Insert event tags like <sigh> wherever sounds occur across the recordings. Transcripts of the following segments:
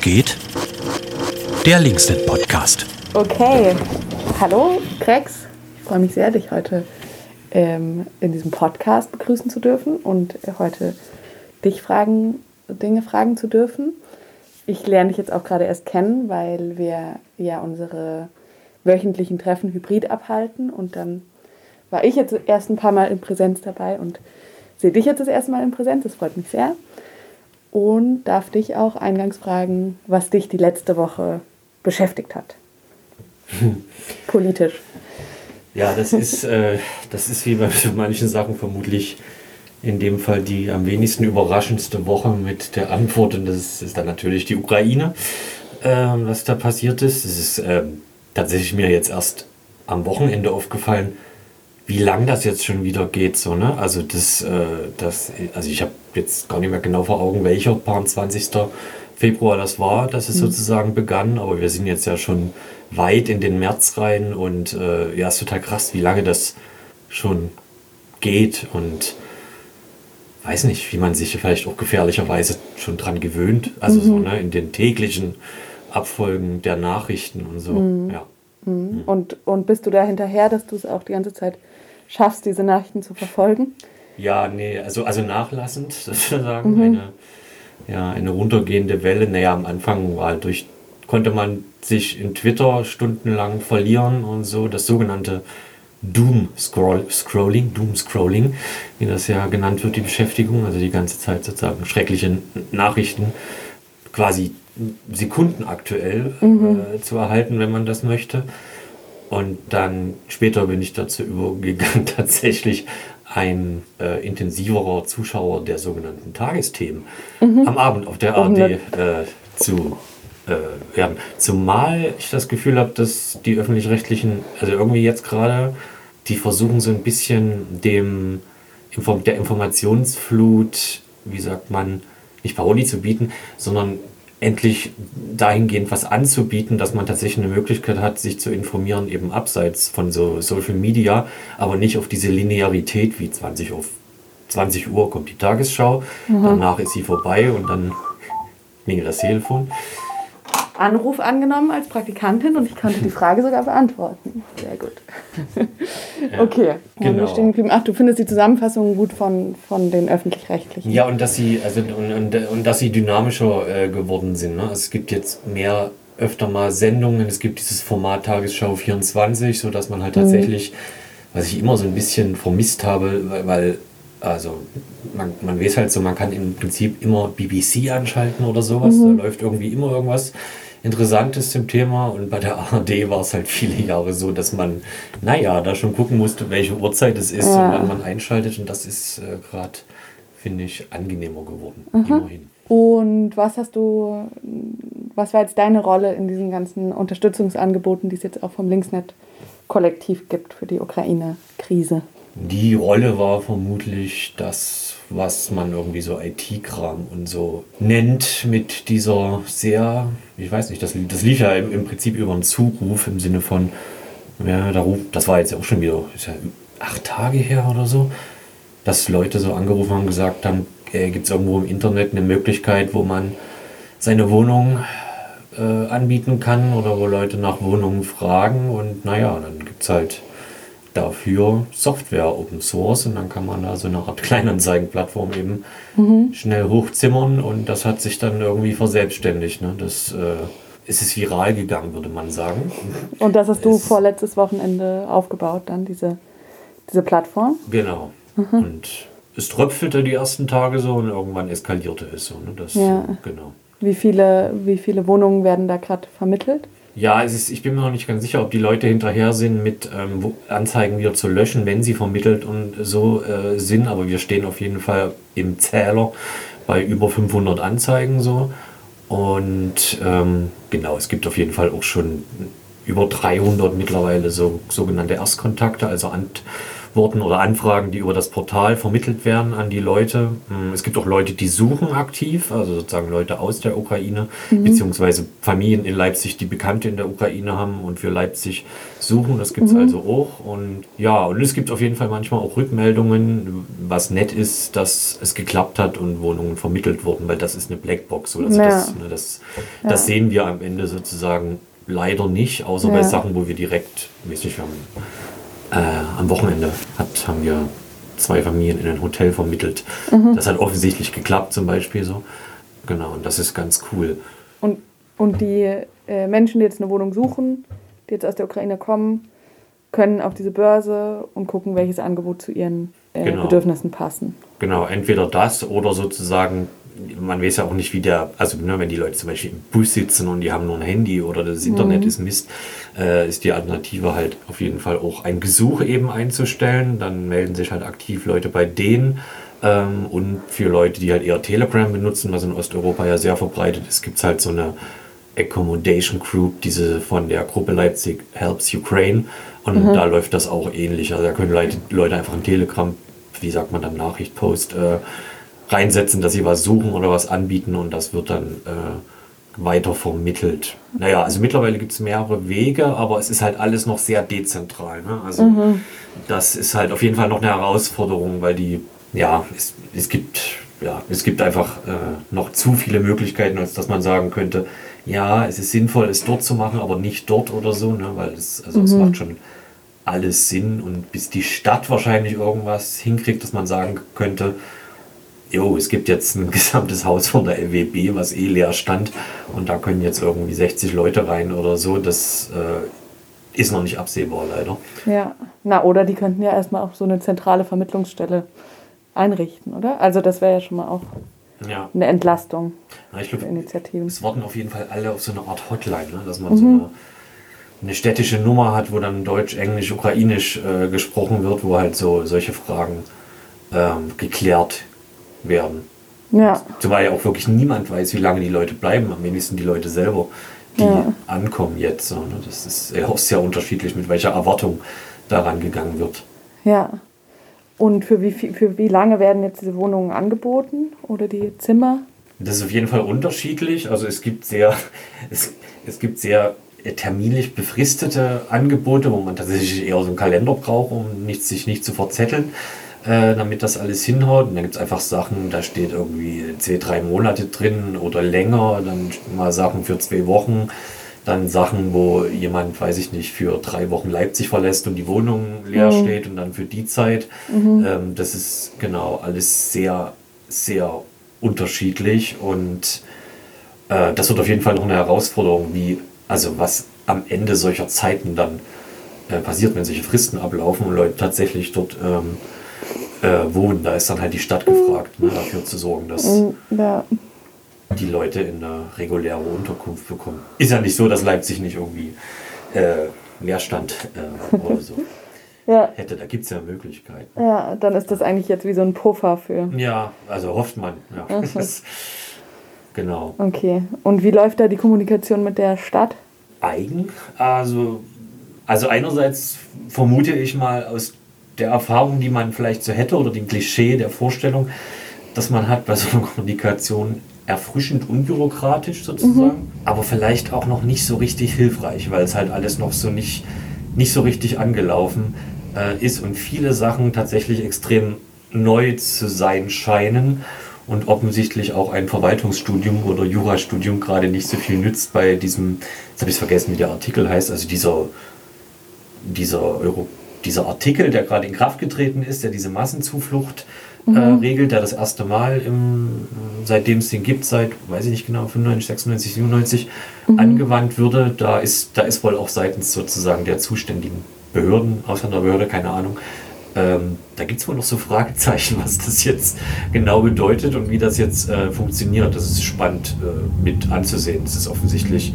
Geht? Der Linksnet Podcast. Okay. Hallo, Krex. Ich freue mich sehr, dich heute ähm, in diesem Podcast begrüßen zu dürfen und heute dich fragen, Dinge fragen zu dürfen. Ich lerne dich jetzt auch gerade erst kennen, weil wir ja unsere wöchentlichen Treffen hybrid abhalten und dann war ich jetzt erst ein paar Mal in Präsenz dabei und sehe dich jetzt das erste Mal in Präsenz. Das freut mich sehr. Und darf dich auch eingangs fragen, was dich die letzte Woche beschäftigt hat. <laughs> Politisch. Ja, das ist, äh, das ist wie bei so manchen Sachen vermutlich in dem Fall die am wenigsten überraschendste Woche mit der Antwort. Und das ist dann natürlich die Ukraine, äh, was da passiert ist. Es ist äh, tatsächlich mir jetzt erst am Wochenende aufgefallen, wie lang das jetzt schon wieder geht. So, ne? Also das, äh, das, also ich habe jetzt gar nicht mehr genau vor Augen, welcher paar 20. Februar das war, dass es mhm. sozusagen begann, aber wir sind jetzt ja schon weit in den März rein und äh, ja, ist total krass, wie lange das schon geht und weiß nicht, wie man sich vielleicht auch gefährlicherweise schon dran gewöhnt, also mhm. so ne, in den täglichen Abfolgen der Nachrichten und so. Mhm. Ja. Mhm. mhm. Und, und bist du da hinterher, dass du es auch die ganze Zeit schaffst, diese Nachrichten zu verfolgen? Ja, nee, also, also nachlassend <laughs> sozusagen. Mhm. Eine, ja, eine runtergehende Welle. Naja, am Anfang war halt durch, konnte man sich in Twitter stundenlang verlieren und so. Das sogenannte Doom Scrolling, Doom Scrolling, wie das ja genannt wird, die Beschäftigung, also die ganze Zeit sozusagen schreckliche Nachrichten quasi sekundenaktuell mhm. äh, zu erhalten, wenn man das möchte. Und dann später bin ich dazu übergegangen, <laughs> tatsächlich ein äh, intensiverer Zuschauer der sogenannten Tagesthemen mhm. am Abend auf der ARD äh, zu äh, werden. Zumal ich das Gefühl habe, dass die öffentlich-rechtlichen, also irgendwie jetzt gerade, die versuchen so ein bisschen dem der Informationsflut, wie sagt man, nicht Paroli zu bieten, sondern endlich dahingehend was anzubieten, dass man tatsächlich eine Möglichkeit hat, sich zu informieren, eben abseits von so Social Media, aber nicht auf diese Linearität wie 20 auf 20 Uhr kommt die Tagesschau, mhm. danach ist sie vorbei und dann klingelt das Telefon. Anruf angenommen als Praktikantin und ich konnte die Frage sogar beantworten. Sehr gut. okay, genau. wir stehen geblieben. Ach, du findest die Zusammenfassung gut von, von den öffentlich-rechtlichen. Ja, und dass sie, also, und, und, und dass sie dynamischer äh, geworden sind. Ne? Also es gibt jetzt mehr öfter mal Sendungen, es gibt dieses Format Tagesschau 24, sodass man halt mhm. tatsächlich, mhm. was ich immer so ein bisschen vermisst habe, weil, weil also man, man weiß halt so, man kann im Prinzip immer BBC anschalten oder sowas, mhm. da läuft irgendwie immer irgendwas Interessantes zum Thema und bei der ARD war es halt viele Jahre so, dass man, naja, da schon gucken musste, welche Uhrzeit es ist ja. und wann man einschaltet und das ist äh, gerade, finde ich, angenehmer geworden, mhm. immerhin. Und was hast du, was war jetzt deine Rolle in diesen ganzen Unterstützungsangeboten, die es jetzt auch vom Linksnet-Kollektiv gibt für die Ukraine-Krise? Die Rolle war vermutlich das, was man irgendwie so IT-Kram und so nennt, mit dieser sehr, ich weiß nicht, das, das lief ja im, im Prinzip über einen Zuruf im Sinne von, ja, da ruft, das war jetzt auch schon wieder ja acht Tage her oder so, dass Leute so angerufen haben, gesagt haben, äh, gibt es irgendwo im Internet eine Möglichkeit, wo man seine Wohnung äh, anbieten kann oder wo Leute nach Wohnungen fragen und naja, dann gibt es halt dafür Software Open Source und dann kann man da so eine Art Kleinanzeigenplattform eben mhm. schnell hochzimmern und das hat sich dann irgendwie verselbstständigt. Ne? Das äh, es ist viral gegangen, würde man sagen. Und das hast du es, vorletztes Wochenende aufgebaut, dann diese, diese Plattform? Genau. Mhm. Und es tröpfelte die ersten Tage so und irgendwann eskalierte es so. Ne? Das, ja. genau. Wie viele, wie viele Wohnungen werden da gerade vermittelt? Ja, es ist, ich bin mir noch nicht ganz sicher, ob die Leute hinterher sind, mit ähm, Anzeigen wieder zu löschen, wenn sie vermittelt und so äh, sind. Aber wir stehen auf jeden Fall im Zähler bei über 500 Anzeigen so. Und ähm, genau, es gibt auf jeden Fall auch schon über 300 mittlerweile so sogenannte Erstkontakte, also worden oder Anfragen, die über das Portal vermittelt werden an die Leute. Mm, Es gibt auch Leute, die suchen aktiv, also sozusagen Leute aus der Ukraine, beziehungsweise Familien in Leipzig, die Bekannte in der Ukraine haben und für Leipzig suchen. Das gibt es also auch. Und ja, und es gibt auf jeden Fall manchmal auch Rückmeldungen, was nett ist, dass es geklappt hat und Wohnungen vermittelt wurden, weil das ist eine Blackbox. Also Ja. das, ne, das, das sehen wir am Ende sozusagen leider nicht, außer bei Ja. Sachen, wo wir direkt, weiß nicht, wir haben äh, am Wochenende hat, haben wir zwei Familien in ein Hotel vermittelt. Das hat offensichtlich geklappt, zum Beispiel so. Genau, und das ist ganz cool. Und, und die äh, Menschen, die jetzt eine Wohnung suchen, die jetzt aus der Ukraine kommen, können auf diese Börse und gucken, welches Angebot zu ihren äh, Genau. Bedürfnissen passen. Genau, entweder das oder sozusagen, man weiß ja auch nicht, wie der, also ne, wenn die Leute zum Beispiel im Bus sitzen und die haben nur ein Handy oder das Internet ist Mist, äh, ist die Alternative halt auf jeden Fall auch ein Gesuch eben einzustellen. Dann melden sich halt aktiv Leute bei denen. Ähm, und für Leute, die halt eher Telegram benutzen, was in Osteuropa ja sehr verbreitet ist, gibt es halt so eine Accommodation Group, diese von der Gruppe Leipzig Helps Ukraine. Und da läuft das auch ähnlich. Also da können Leute, Leute einfach in Telegram, wie sagt man dann, Nachrichtpost äh, reinsetzen, dass sie was suchen oder was anbieten und das wird dann äh, weiter vermittelt. Naja, also mittlerweile gibt es mehrere Wege, aber es ist halt alles noch sehr dezentral. Ne? Also das ist halt auf jeden Fall noch eine Herausforderung, weil die, ja, es, es gibt, ja, es gibt einfach äh, noch zu viele Möglichkeiten, als dass man sagen könnte, ja, es ist sinnvoll, es dort zu machen, aber nicht dort oder so, ne? weil es, also es macht schon alles Sinn und bis die Stadt wahrscheinlich irgendwas hinkriegt, dass man sagen könnte, jo, es gibt jetzt ein <laughs> gesamtes Haus von der LWB, was eh leer stand und da können jetzt irgendwie 60 Leute rein oder so, das äh, ist noch nicht absehbar leider. Ja. Na, oder die könnten ja erstmal auch so eine zentrale Vermittlungsstelle einrichten, oder? Also das wäre ja schon mal auch Ja, eine Entlastung Na, ich für glaube, Initiativen. es warten auf jeden Fall alle auf so eine Art Hotline, ne? dass man so eine, eine städtische Nummer hat, wo dann Deutsch, Englisch, Ukrainisch äh, gesprochen wird, wo halt so solche Fragen ähm, geklärt werden. Ja, Zumal ja auch wirklich niemand weiß, wie lange die Leute bleiben. Am wenigsten die Leute selber, die Ja. ankommen jetzt. Das ist ja auch sehr unterschiedlich, mit welcher Erwartung daran gegangen wird. ja. Und für wie, viel, für wie lange werden jetzt diese Wohnungen angeboten oder die Zimmer? Das ist auf jeden Fall unterschiedlich. Also es gibt sehr, <laughs> es, es gibt sehr äh, terminlich befristete Angebote, wo man tatsächlich eher so einen Kalender braucht, um nicht, sich nicht zu verzetteln, äh, damit das alles hinhaut. Und dann gibt es einfach Sachen, da steht irgendwie zwei, drei Monate drin oder länger, dann mal Sachen für zwei Wochen. Dann Sachen, wo jemand, weiß ich nicht, für drei Wochen Leipzig verlässt und die Wohnung leer steht und dann für die Zeit. Ähm, das ist genau alles sehr, sehr unterschiedlich und äh, das wird auf jeden Fall noch eine Herausforderung, wie, also was am Ende solcher Zeiten dann äh, passiert, wenn solche Fristen ablaufen und Leute tatsächlich dort ähm, äh, wohnen. Da ist dann halt die Stadt gefragt, ne, dafür zu sorgen, dass Ja, die Leute in eine reguläre Unterkunft bekommen. Ist ja nicht so, dass Leipzig nicht irgendwie äh, Leerstand äh, oder so <laughs> ja, hätte. Da gibt es ja Möglichkeiten. ja, dann ist das eigentlich jetzt wie so ein Puffer für. Ja, also hofft man. Ja. <laughs> Das, genau. Okay. Und wie läuft da die Kommunikation mit der Stadt? Eigen. Also, also einerseits vermute ich mal aus der Erfahrung, die man vielleicht so hätte oder dem Klischee der Vorstellung, dass man hat bei so einer Kommunikation erfrischend unbürokratisch sozusagen, aber vielleicht auch noch nicht so richtig hilfreich, weil es halt alles noch so nicht, nicht so richtig angelaufen äh, ist und viele Sachen tatsächlich extrem neu zu sein scheinen und offensichtlich auch ein Verwaltungsstudium oder Jurastudium gerade nicht so viel nützt bei diesem, jetzt habe ich es vergessen, wie der Artikel heißt, also dieser, dieser, Euro, dieser Artikel, der gerade in Kraft getreten ist, der diese Massenzuflucht äh, regelt, der das erste Mal, im, seitdem es den gibt, seit, weiß ich nicht genau, 95, 96, 97, angewandt würde. Da ist, da ist wohl auch seitens sozusagen der zuständigen Behörden, Ausländerbehörde, keine Ahnung, ähm, da gibt es wohl noch so Fragezeichen, <laughs> was das jetzt genau bedeutet und wie das jetzt äh, funktioniert. Das ist spannend äh, mit anzusehen. Es ist offensichtlich,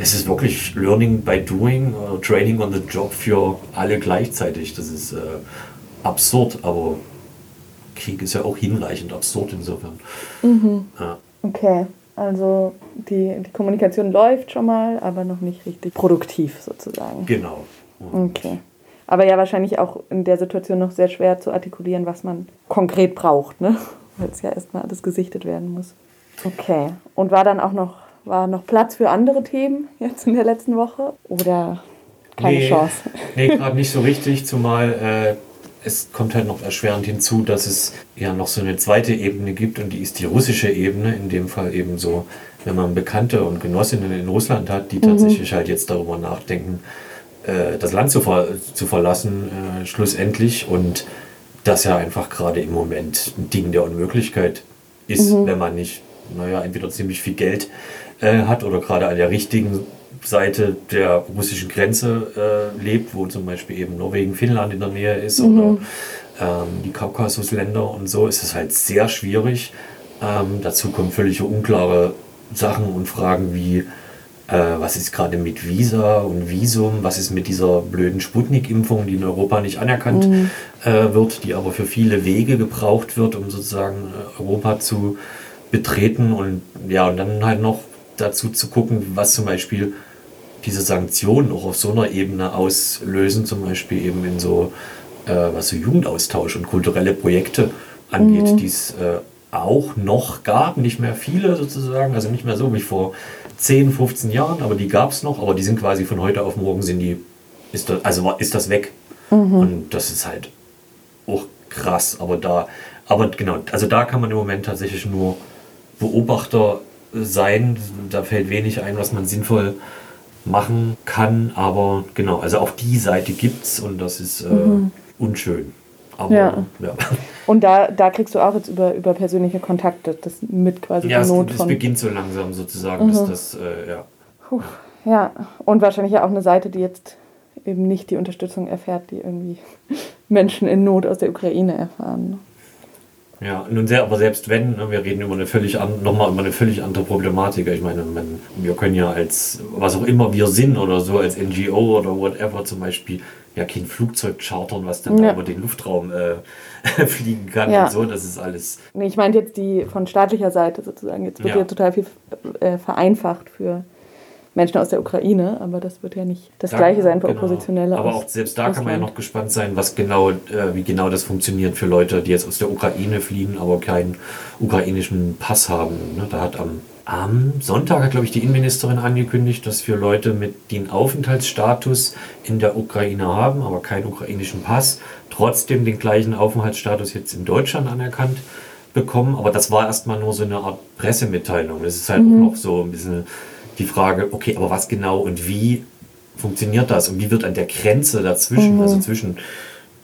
es ist wirklich Learning by Doing, äh, Training on the Job für alle gleichzeitig. Das ist äh, absurd, aber Krieg ist ja auch hinreichend absurd insofern. Ja. Okay. Also die, die Kommunikation läuft schon mal, aber noch nicht richtig produktiv sozusagen. Genau. Und Okay. Aber ja, wahrscheinlich auch in der Situation noch sehr schwer zu artikulieren, was man konkret braucht, ne? <laughs> Weil es ja erstmal alles gesichtet werden muss. Okay. Und war dann auch noch, war noch Platz für andere Themen jetzt in der letzten Woche? Oder keine nee, Chance? Nee, <laughs> gerade nicht so richtig, zumal äh, es kommt halt noch erschwerend hinzu, dass es ja noch so eine zweite Ebene gibt und die ist die russische Ebene, in dem Fall eben so, wenn man Bekannte und Genossinnen in Russland hat, die Mhm. tatsächlich halt jetzt darüber nachdenken, äh, das Land zu, ver zu verlassen, äh, schlussendlich und das ja einfach gerade im Moment ein Ding der Unmöglichkeit ist, Mhm. wenn man nicht, naja, entweder ziemlich viel Geld äh, hat oder gerade an der richtigen Seite der russischen Grenze äh, lebt, wo zum Beispiel eben Norwegen, Finnland in der Nähe ist oder ähm, die Kaukasusländer und so, ist es halt sehr schwierig. Ähm, dazu kommen völlig unklare Sachen und Fragen wie, äh, was ist gerade mit Visa und Visum, was ist mit dieser blöden Sputnik-Impfung, die in Europa nicht anerkannt äh, wird, die aber für viele Wege gebraucht wird, um sozusagen äh, Europa zu betreten? Und ja, und dann halt noch dazu zu gucken, was zum Beispiel diese Sanktionen auch auf so einer Ebene auslösen, zum Beispiel eben in so, äh, was so Jugendaustausch und kulturelle Projekte angeht, die es äh, auch noch gab, nicht mehr viele sozusagen, also nicht mehr so wie vor 10, 15 Jahren, aber die gab es noch, aber die sind quasi von heute auf morgen sind die, ist das, also ist das weg. Und das ist halt auch krass, aber da, aber genau, also da kann man im Moment tatsächlich nur Beobachter sein. Da fällt wenig ein, was man sinnvoll machen kann, aber genau, also auch die Seite gibt's und das ist äh, unschön. Aber Ja. ja, Und da, da kriegst du auch jetzt über, über persönliche Kontakte das mit quasi ja es, Not es von. beginnt so langsam sozusagen, dass das, äh, ja. Puh, ja, und wahrscheinlich ja auch eine Seite, die jetzt eben nicht die Unterstützung erfährt, die irgendwie <laughs> Menschen in Not aus der Ukraine erfahren. Ja, nun sehr, aber selbst wenn, ne, wir reden über eine völlig an, nochmal über eine völlig andere Problematik. Ich meine, man, wir können ja als, was auch immer wir sind oder so, als NGO oder whatever zum Beispiel, ja kein Flugzeug chartern, was dann Ja. da über den Luftraum äh, <laughs> fliegen kann Ja. und so. Das ist alles. Nee, ich meinte jetzt die von staatlicher Seite sozusagen. Jetzt wird Ja. ja, total viel äh, vereinfacht für Menschen aus der Ukraine, aber das wird ja nicht das Da- Gleiche sein für genau. Oppositionelle. Aber auch selbst da kann man ja noch gespannt sein, was genau, äh, wie genau das funktioniert für Leute, die jetzt aus der Ukraine fliehen, aber keinen ukrainischen Pass haben. Ne? Da hat am, am Sonntag hat, glaube ich, die Innenministerin angekündigt, dass für Leute mit den Aufenthaltsstatus in der Ukraine haben, aber keinen ukrainischen Pass, trotzdem den gleichen Aufenthaltsstatus jetzt in Deutschland anerkannt bekommen. Aber das war erstmal nur so eine Art Pressemitteilung. Das ist halt Mhm. auch noch so ein bisschen die Frage, okay, aber was genau und wie funktioniert das und wie wird an der Grenze dazwischen, Mhm. also zwischen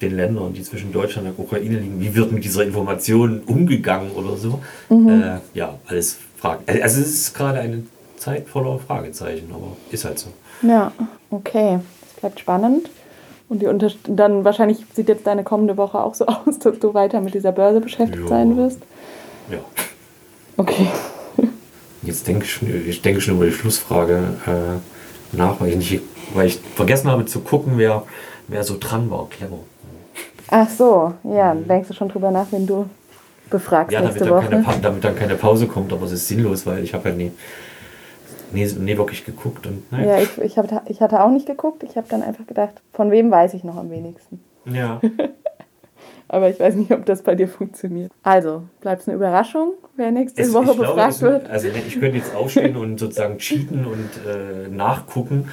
den Ländern, die zwischen Deutschland und der Ukraine liegen, wie wird mit dieser Information umgegangen oder so? Mhm. Äh, ja, alles Fragen. Also es ist gerade eine Zeit voller Fragezeichen, aber ist halt so. Ja, okay. Es bleibt spannend. Und die Unter dann wahrscheinlich sieht jetzt deine kommende Woche auch so <laughs> aus, dass du weiter mit dieser Börse beschäftigt Jo. sein wirst. Ja. Okay. Jetzt denke ich, ich denke schon über die Schlussfrage äh, nach, weil ich, nicht, weil ich vergessen habe zu gucken, wer, wer so dran war. Clever. Ach so, ja, denkst du schon drüber nach, wenn du befragst Ja, damit nächste dann, keine, Woche? Pa- damit dann keine Pause kommt, aber es ist sinnlos, weil ich habe ja nie, nie, nie wirklich geguckt. Und, naja. Ja, ich, ich, hab, ich hatte auch nicht geguckt. Ich habe dann einfach gedacht, von wem weiß ich noch am wenigsten. ja. <laughs> Aber ich weiß nicht, ob das bei dir funktioniert. Also, bleibt es eine Überraschung, wer nächste Es- Woche glaube, befragt es- wird? Also ich könnte jetzt aufstehen und sozusagen <laughs> cheaten und äh, nachgucken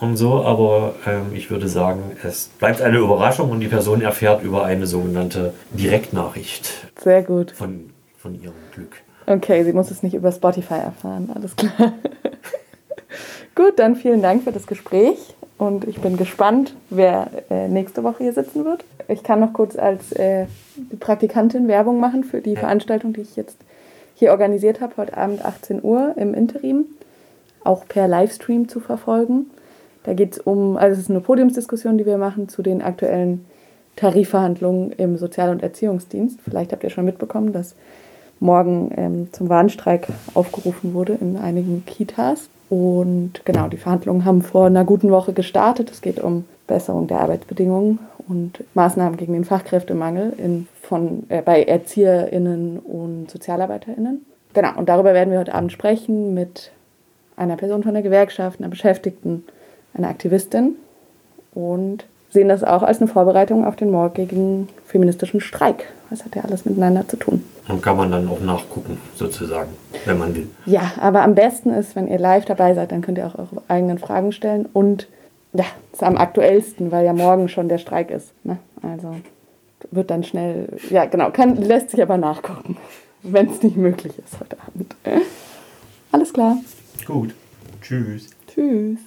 und so, aber ähm, ich würde sagen, es bleibt eine Überraschung und die Person erfährt über eine sogenannte Direktnachricht Sehr gut. von, von ihrem Glück. Okay, sie muss es nicht über Spotify erfahren. Alles klar. <laughs> Gut, dann vielen Dank für das Gespräch und ich bin gespannt, wer äh, nächste Woche hier sitzen wird. Ich kann noch kurz als äh, Praktikantin Werbung machen für die. Veranstaltung, die ich jetzt hier organisiert habe, heute Abend 18 Uhr im Interim, auch per Livestream zu verfolgen. Da geht es um, also es ist eine Podiumsdiskussion, die wir machen zu den aktuellen Tarifverhandlungen im Sozial- und Erziehungsdienst. Vielleicht habt ihr schon mitbekommen, dass morgen ähm, zum Warnstreik aufgerufen wurde in einigen Kitas. Und genau, die Verhandlungen haben vor einer guten Woche gestartet. Es geht um Besserung der Arbeitsbedingungen und Maßnahmen gegen den Fachkräftemangel in, von, äh, bei ErzieherInnen und SozialarbeiterInnen. Genau, und darüber werden wir heute Abend sprechen mit einer Person von der Gewerkschaft, einer Beschäftigten, einer Aktivistin. Und sehen das auch als eine Vorbereitung auf den morgigen feministischen Streik. Das hat ja alles miteinander zu tun. Und kann man dann auch nachgucken, sozusagen, wenn man will. Ja, aber am besten ist, wenn ihr live dabei seid, dann könnt ihr auch eure eigenen Fragen stellen. Und ja, ist am aktuellsten, weil ja morgen schon der Streik ist. Ne? Also wird dann schnell, ja genau, kann, lässt sich aber nachgucken, <laughs> wenn es nicht möglich ist heute Abend. Alles klar. Gut. Tschüss. Tschüss.